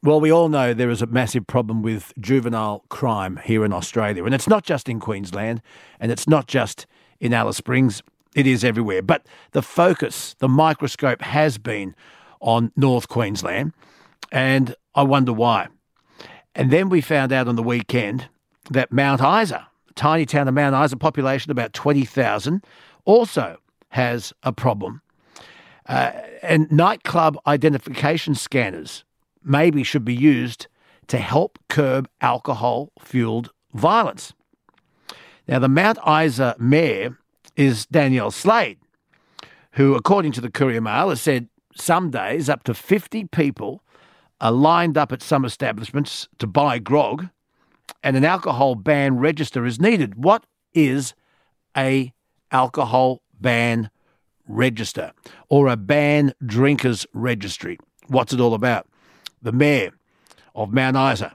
Well, we all know there is a massive problem with juvenile crime here in Australia. And it's not just in Queensland and it's not just in Alice Springs, it is everywhere. But the focus, the microscope has been on North Queensland. And I wonder why. And then we found out on the weekend that Mount Isa, tiny town of Mount Isa, population about 20,000, also has a problem. Uh, and nightclub identification scanners maybe should be used to help curb alcohol fueled violence. Now, the Mount Isa mayor is Danielle Slade, who, according to the Courier Mail, has said some days up to 50 people are lined up at some establishments to buy grog and an alcohol ban register is needed. What is a alcohol ban register or a ban drinkers registry? What's it all about? The Mayor of Mount Isa,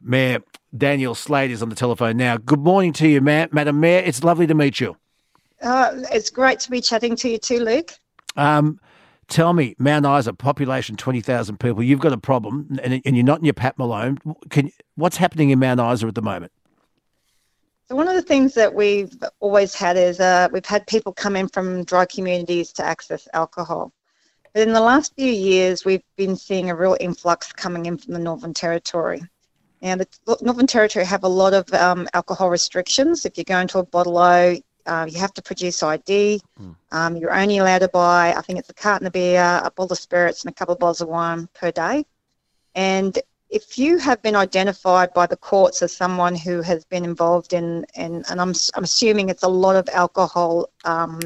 Mayor Danielle Slade, is on the telephone now. Good morning to you, Ma- Madam Mayor. It's lovely to meet you. Uh, it's great to be chatting to you too, Luke. Um, tell me, Mount Isa, population 20,000 people, you've got a problem and, and you're not in your Pat Malone. Can, what's happening in Mount Isa at the moment? So one of the things that we've always had is uh, we've had people come in from dry communities to access alcohol. But in the last few years, we've been seeing a real influx coming in from the Northern Territory. Now, the Northern Territory have a lot of um, alcohol restrictions. If you go into a bottle O, uh, you have to produce ID. Mm. Um, you're only allowed to buy, I think it's a carton of beer, a bottle of spirits, and a couple of bottles of wine per day. And if you have been identified by the courts as someone who has been involved in, in and I'm, I'm assuming it's a lot of alcohol um,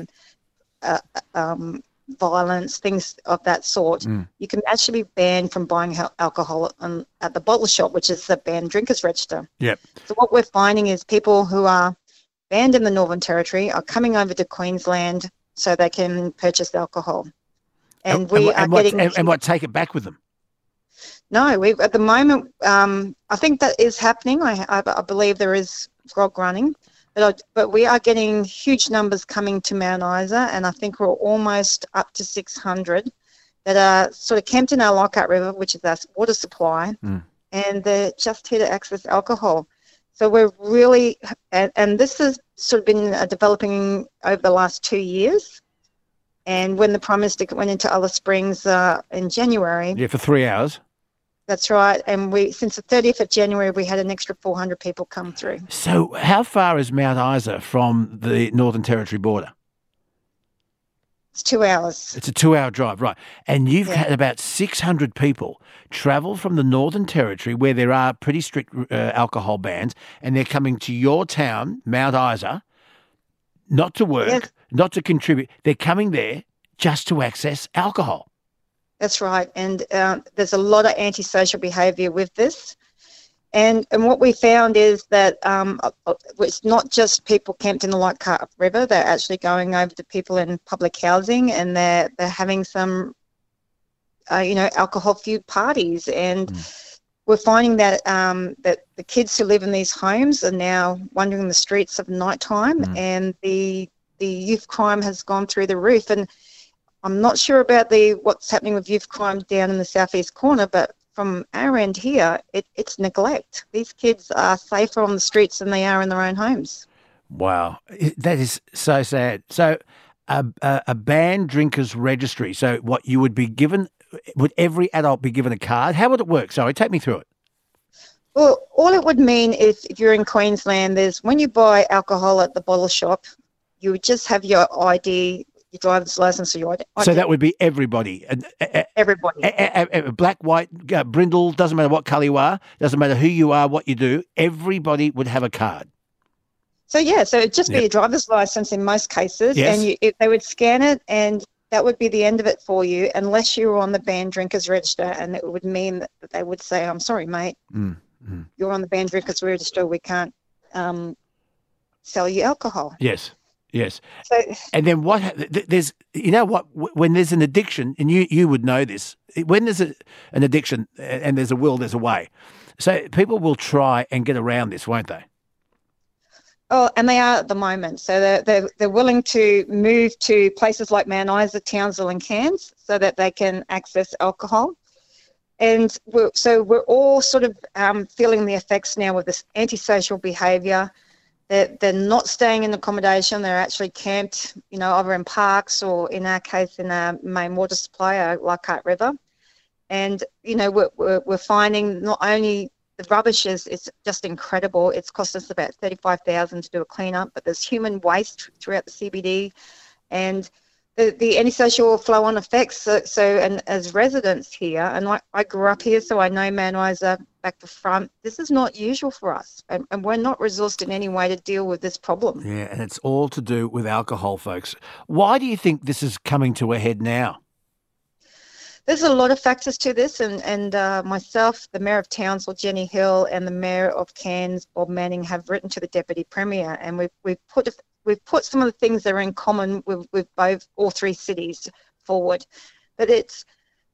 uh, um, violence, things of that sort, mm. you can actually be banned from buying alcohol on, at the bottle shop, which is the banned drinkers register. Yep. So what we're finding is people who are banned in the Northern Territory are coming over to Queensland so they can purchase alcohol. And, and we and, are what, getting and, and what take it back with them. No, we at the moment. Um, I think that is happening. I, I, I believe there is grog running. But, but we are getting huge numbers coming to Mount Isa, and I think we're almost up to 600 that are sort of camped in our Leichhardt River, which is our water supply, mm. and they're just here to access alcohol. So we're really, and, and this has sort of been uh, developing over the last two years. And when the Prime Minister went into Alice Springs uh, in January. Yeah, for three hours. That's right. And we since the 30th of January, we had an extra 400 people come through. So, how far is Mount Isa from the Northern Territory border? It's two hours. It's a two hour drive, right. And you've yeah. had about 600 people travel from the Northern Territory where there are pretty strict uh, alcohol bans, and they're coming to your town, Mount Isa, not to work, yes. not to contribute. They're coming there just to access alcohol. That's right. And uh, there's a lot of antisocial behaviour with this. And, and what we found is that um, uh, uh, it's not just people camped in the Leichhardt River, they're actually going over to people in public housing and they're, they're having some, uh, you know, alcohol fueled parties. And mm. we're finding that, um, that the kids who live in these homes are now wandering the streets of night time mm. and the, the youth crime has gone through the roof. And I'm not sure about the what's happening with youth crime down in the southeast corner, but from our end here, it, it's neglect. These kids are safer on the streets than they are in their own homes. Wow, that is so sad. So, a, a, a banned drinkers registry. So, what you would be given? Would every adult be given a card? How would it work? Sorry, take me through it. Well, all it would mean is if you're in Queensland, there's when you buy alcohol at the bottle shop, you would just have your ID your driver's license or your. So that would be everybody. Everybody. Black, white, uh, brindle, doesn't matter what colour you are, doesn't matter who you are, what you do, everybody would have a card. So yeah, so it'd just be yep. a driver's license in most cases, yes. and you, it, they would scan it, and that would be the end of it for you, unless you were on the banned drinkers register, and it would mean that they would say, "I'm sorry, mate, mm, mm. you're on the banned drinkers register. We can't um, sell you alcohol." Yes. Yes. So, and then what? There's, you know what? When there's an addiction, and you you would know this. When there's a, an addiction and there's a will, there's a way. So people will try and get around this, won't they? Oh, and they are at the moment. So they're, they're, they're willing to move to places like Mount Isa, Townsville, and Cairns so that they can access alcohol. And we're, so we're all sort of um, feeling the effects now of this antisocial behaviour. They're, they're not staying in accommodation, they're actually camped, you know, either in parks or in our case in our main water supply, uh, our Leichhardt River. And, you know, we're, we're, we're finding not only the rubbish is, it's just incredible. It's cost us about 35000 to do a cleanup, but there's human waste throughout the CBD. And the, the antisocial flow on effects. So, so, and as residents here, and I, I grew up here, so I know Isa back to front. This is not usual for us, and, and we're not resourced in any way to deal with this problem. Yeah, and it's all to do with alcohol, folks. Why do you think this is coming to a head now? There's a lot of factors to this, and and uh, myself, the Mayor of Townsville, Jenny Hill, and the Mayor of Cairns, Bob Manning, have written to the Deputy Premier, and we've we've put we've put some of the things that are in common with, with both all three cities forward. But it's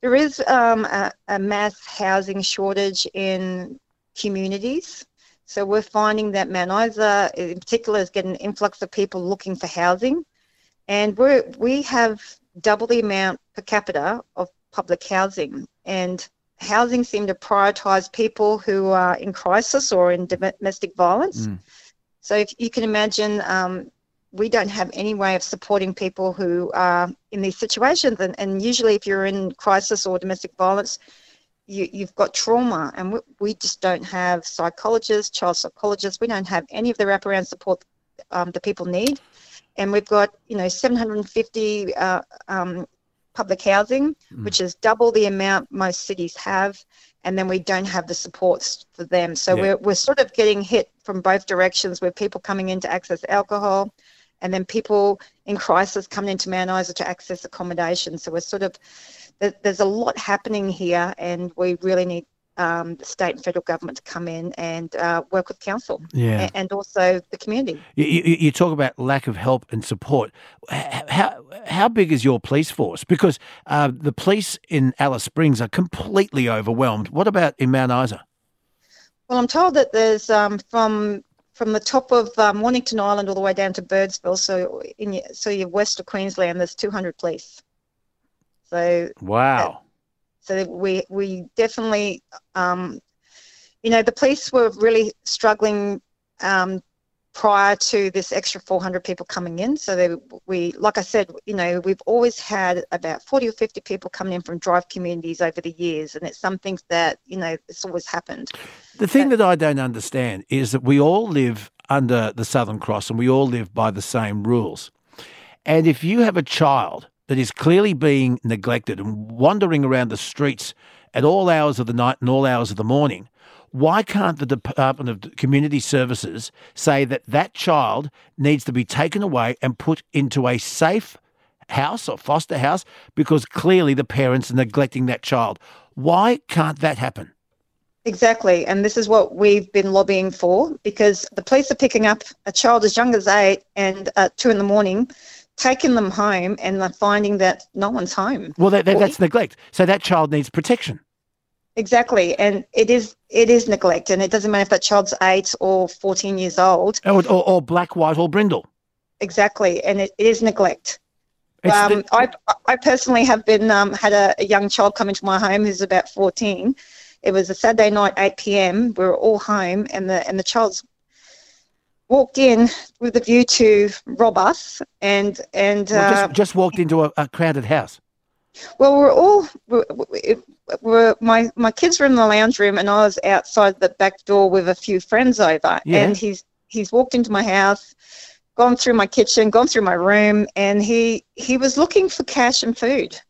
there is um, a, a, mass housing shortage in communities. So we're finding that Mount Isa, in particular, is getting an influx of people looking for housing, and we we have double the amount per capita of public housing, and housing seem to prioritise people who are in crisis or in domestic violence. Mm. So if you can imagine, um, we don't have any way of supporting people who are in these situations. And, and usually, if you're in crisis or domestic violence, you, you've got trauma, and we, we just don't have psychologists, child psychologists. We don't have any of the wraparound support um, that people need. And we've got, you know, 750 uh, um, public housing, mm. which is double the amount most cities have. And then we don't have the supports for them. So yeah. we're, we're sort of getting hit from both directions with people coming in to access alcohol and then people in crisis coming into Mount Isa to access accommodation. So we're sort of there's a lot happening here, and we really need um, the state and federal government to come in and uh, work with council yeah. and, and also the community. You, you, you, talk about lack of help and support. How, how big is your police force? Because uh, the police in Alice Springs are completely overwhelmed. What about in Mount Isa? Well, I'm told that there's um, from from the top of um, Mornington Island all the way down to Birdsville. So in your, so you're west of Queensland, there's 200 police. So wow. so we we definitely, um, you know, the police were really struggling um, prior to this extra 400 people coming in. So they, we, like I said, you know, we've always had about 40 or 50 people coming in from drive communities over the years, and it's something that you know it's always happened. The thing but, that I don't understand is that we all live under the Southern Cross and we all live by the same rules. And if you have a child that is clearly being neglected and wandering around the streets at all hours of the night and all hours of the morning, why can't the Department of Community Services say that that child needs to be taken away and put into a safe house or foster house because clearly the parents are neglecting that child? Why can't that happen? Exactly, and this is what we've been lobbying for because the police are picking up a child as young as eight and uh, two in the morning, taking them home, and they're finding that no one's home. Well, that, that, that's neglect. So that child needs protection. Exactly, and it is it is neglect, and it doesn't matter if that child's eight or fourteen years old, or, or, or black, white, or brindle. Exactly, and it, it is neglect. Um, the... I I personally have been um, had a, a, young child come into my home who's about fourteen. It was a Saturday night, eight p.m. We were all home, and the and the child's walked in with a view to rob us, and and well, just, uh, just walked into a, a crowded house. Well, we're all we're, we're, my my kids were in the lounge room, and I was outside the back door with a few friends over. Yeah. And he's he's walked into my house, gone through my kitchen, gone through my room, and he he was looking for cash and food.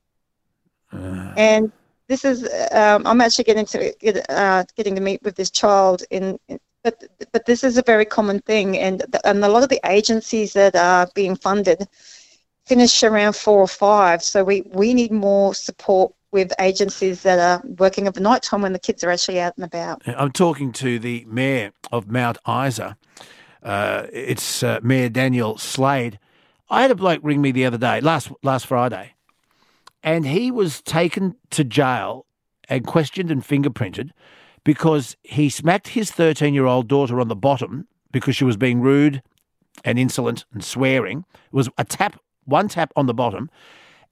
Uh. And this is um, I'm actually getting to get, uh, getting to meet with this child in, in. but, but this is a very common thing, and and a lot of the agencies that are being funded finish around four or five. So we, we need more support with agencies that are working at the night time when the kids are actually out and about. I'm talking to the mayor of Mount Isa. Uh, it's uh, Mayor Danielle Slade. I had a bloke ring me the other day, last last Friday, and he was taken to jail and questioned and fingerprinted because he smacked his 13 year old daughter on the bottom because she was being rude and insolent and swearing. It was a tap one tap on the bottom,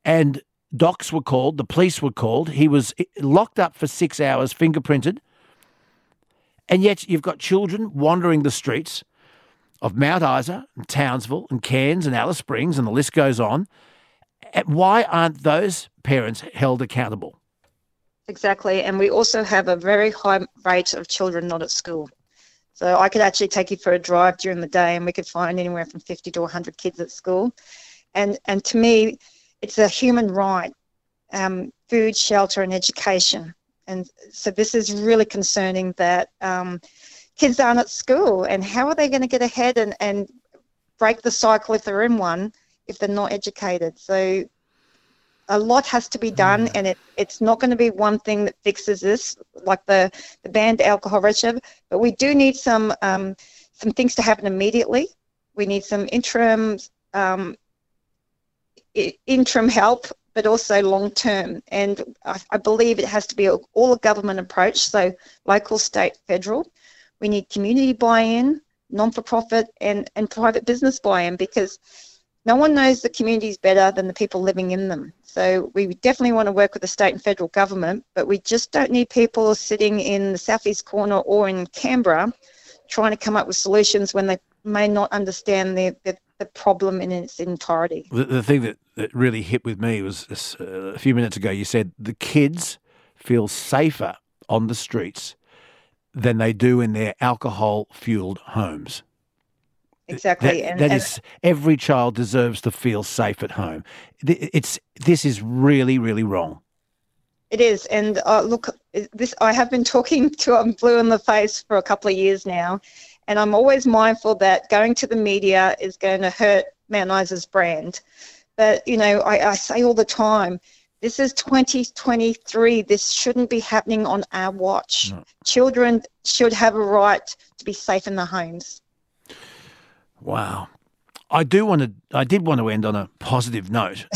and docs were called, the police were called. He was locked up for six hours, fingerprinted. And yet you've got children wandering the streets of Mount Isa and Townsville and Cairns and Alice Springs, and the list goes on. Why aren't those parents held accountable? Exactly. And we also have a very high rate of children not at school. So I could actually take you for a drive during the day and we could find anywhere from 50 to 100 kids at school. And, and to me, it's a human right um, food, shelter, and education. And so this is really concerning that um, kids aren't at school. And how are they going to get ahead and, and break the cycle if they're in one if they're not educated? So a lot has to be done, mm. and it, it's not going to be one thing that fixes this, like the, the banned alcohol register. But we do need some um, some things to happen immediately. We need some interim um, interim help, but also long term. And I, I believe it has to be a, all a government approach, so local, state, federal. We need community buy-in, non-for-profit, and and private business buy-in because no one knows the communities better than the people living in them. So we definitely want to work with the state and federal government, but we just don't need people sitting in the southeast corner or in Canberra trying to come up with solutions when they may not understand the, the, the problem in its entirety. The, the thing that, that really hit with me was this, uh, a few minutes ago, you said the kids feel safer on the streets than they do in their alcohol fueled homes. Exactly. That, and, that and is, every child deserves to feel safe at home. It's this is really really wrong. It is, and uh, look, this I have been talking to I'm blue in the face for a couple of years now, and I'm always mindful that going to the media is going to hurt Mount Isa's brand. But you know, I, I say all the time, this is 2023. This shouldn't be happening on our watch. No. Children should have a right to be safe in their homes. Wow. I do want to. I did want to end on a positive note,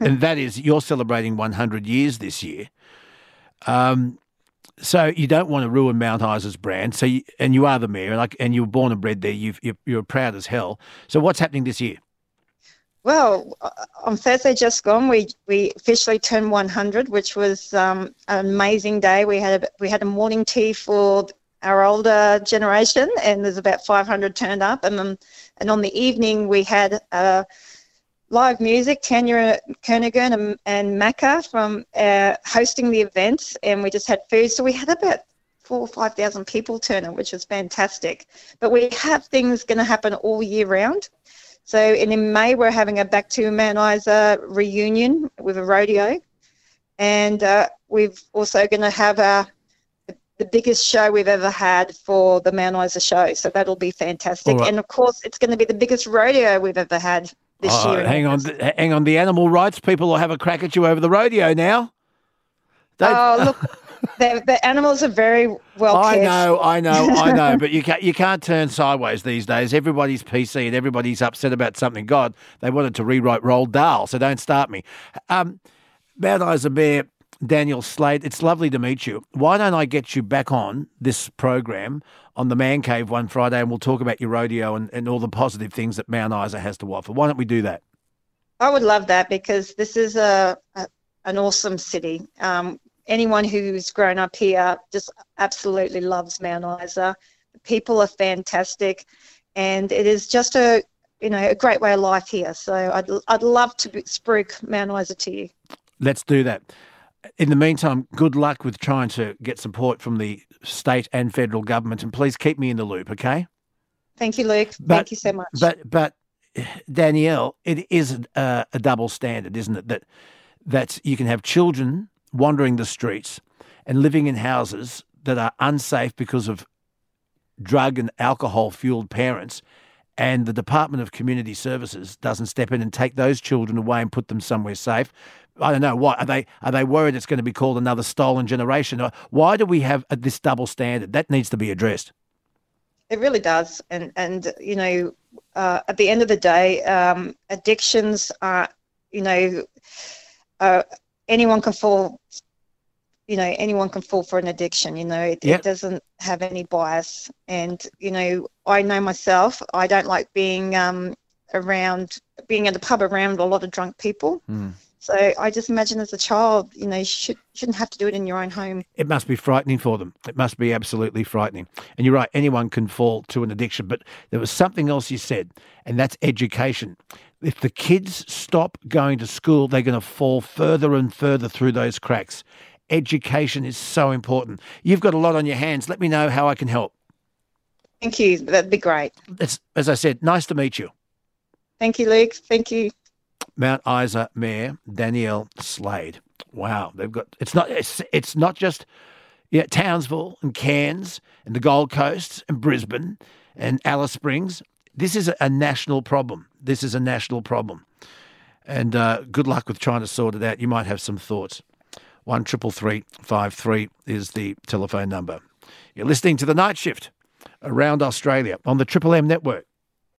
and that is you're celebrating 100 years this year. Um, so you don't want to ruin Mount Isa's brand. So you, and you are the mayor, like, and you were born and bred there. you you're, you're proud as hell. So what's happening this year? Well, uh, on Thursday just gone, we, we officially turned 100, which was um, an amazing day. We had a, we had a morning tea for our older generation, and there's about 500 turned up. And and on the evening, we had uh, live music. Tania Kernaghan and, and Macca from uh, hosting the event, and we just had food. So we had about four or five thousand people turn up, which was fantastic. But we have things going to happen all year round. So and in May, we're having a Back to Mount Isa reunion with a rodeo. And uh, we've also going to have a the biggest show we've ever had for the Mount Isa show. So that'll be fantastic. Right. And of course, it's going to be the biggest rodeo we've ever had this oh, year. Hang on, hang on. The animal rights people will have a crack at you over the rodeo now. Don't... Oh, look. the, the, animals are very well I know, I know, I know, but you can't you can't turn sideways these days. Everybody's PC and everybody's upset about something. God, they wanted to rewrite Roald Dahl, so don't start me. Um, Mount Isa Mayor Danielle Slade, it's lovely to meet you. Why don't I get you back on this program on the Man Cave one Friday and we'll talk about your rodeo and, and all the positive things that Mount Isa has to offer? Why don't we do that? I would love that because this is a, a an awesome city. Um, anyone who's grown up here just absolutely loves Mount Isa. The people are fantastic, and it is just a you know a great way of life here. So I'd I'd love to spruik Mount Isa to you. Let's do that in the meantime, good luck with trying to get support from the state and federal government, and please keep me in the loop, okay? Thank you, Luke. But, Thank you so much. But but Danielle, it is a, a double standard, isn't it? That that you can have children wandering the streets and living in houses that are unsafe because of drug and alcohol fueled parents and the Department of Community Services doesn't step in and take those children away and put them somewhere safe. I don't know. why are they? Are they worried it's going to be called another stolen generation? Why do we have this double standard? That needs to be addressed. It really does, and and you know, uh, at the end of the day, um, addictions are, you know, uh, anyone can fall you know anyone can fall for an addiction you know it, yep. it, doesn't have any bias and you know i know myself i don't like being um, around being at the pub around a lot of drunk people mm. So I just imagine as a child, you know, you should, shouldn't have to do it in your own home. It must be frightening for them. It must be absolutely frightening. And you're right, anyone can fall to an addiction. But there was something else you said, and that's education. If the kids stop going to school, they're going to fall further and further through those cracks. Education is so important. You've got a lot on your hands. Let me know how I can help. Thank you. That'd be great. It's, as I said, nice to meet you. Thank you, Luke. Thank you. Mount Isa Mayor Danielle Slade. Wow, they've got it's not it's, it's not just yeah Townsville and Cairns and the Gold Coast and Brisbane and Alice Springs. This is a, national problem. This is a national problem, and uh, good luck with trying to sort it out. You might have some thoughts. One triple three five three is the telephone number. You're listening to the night shift around Australia on the Triple M network.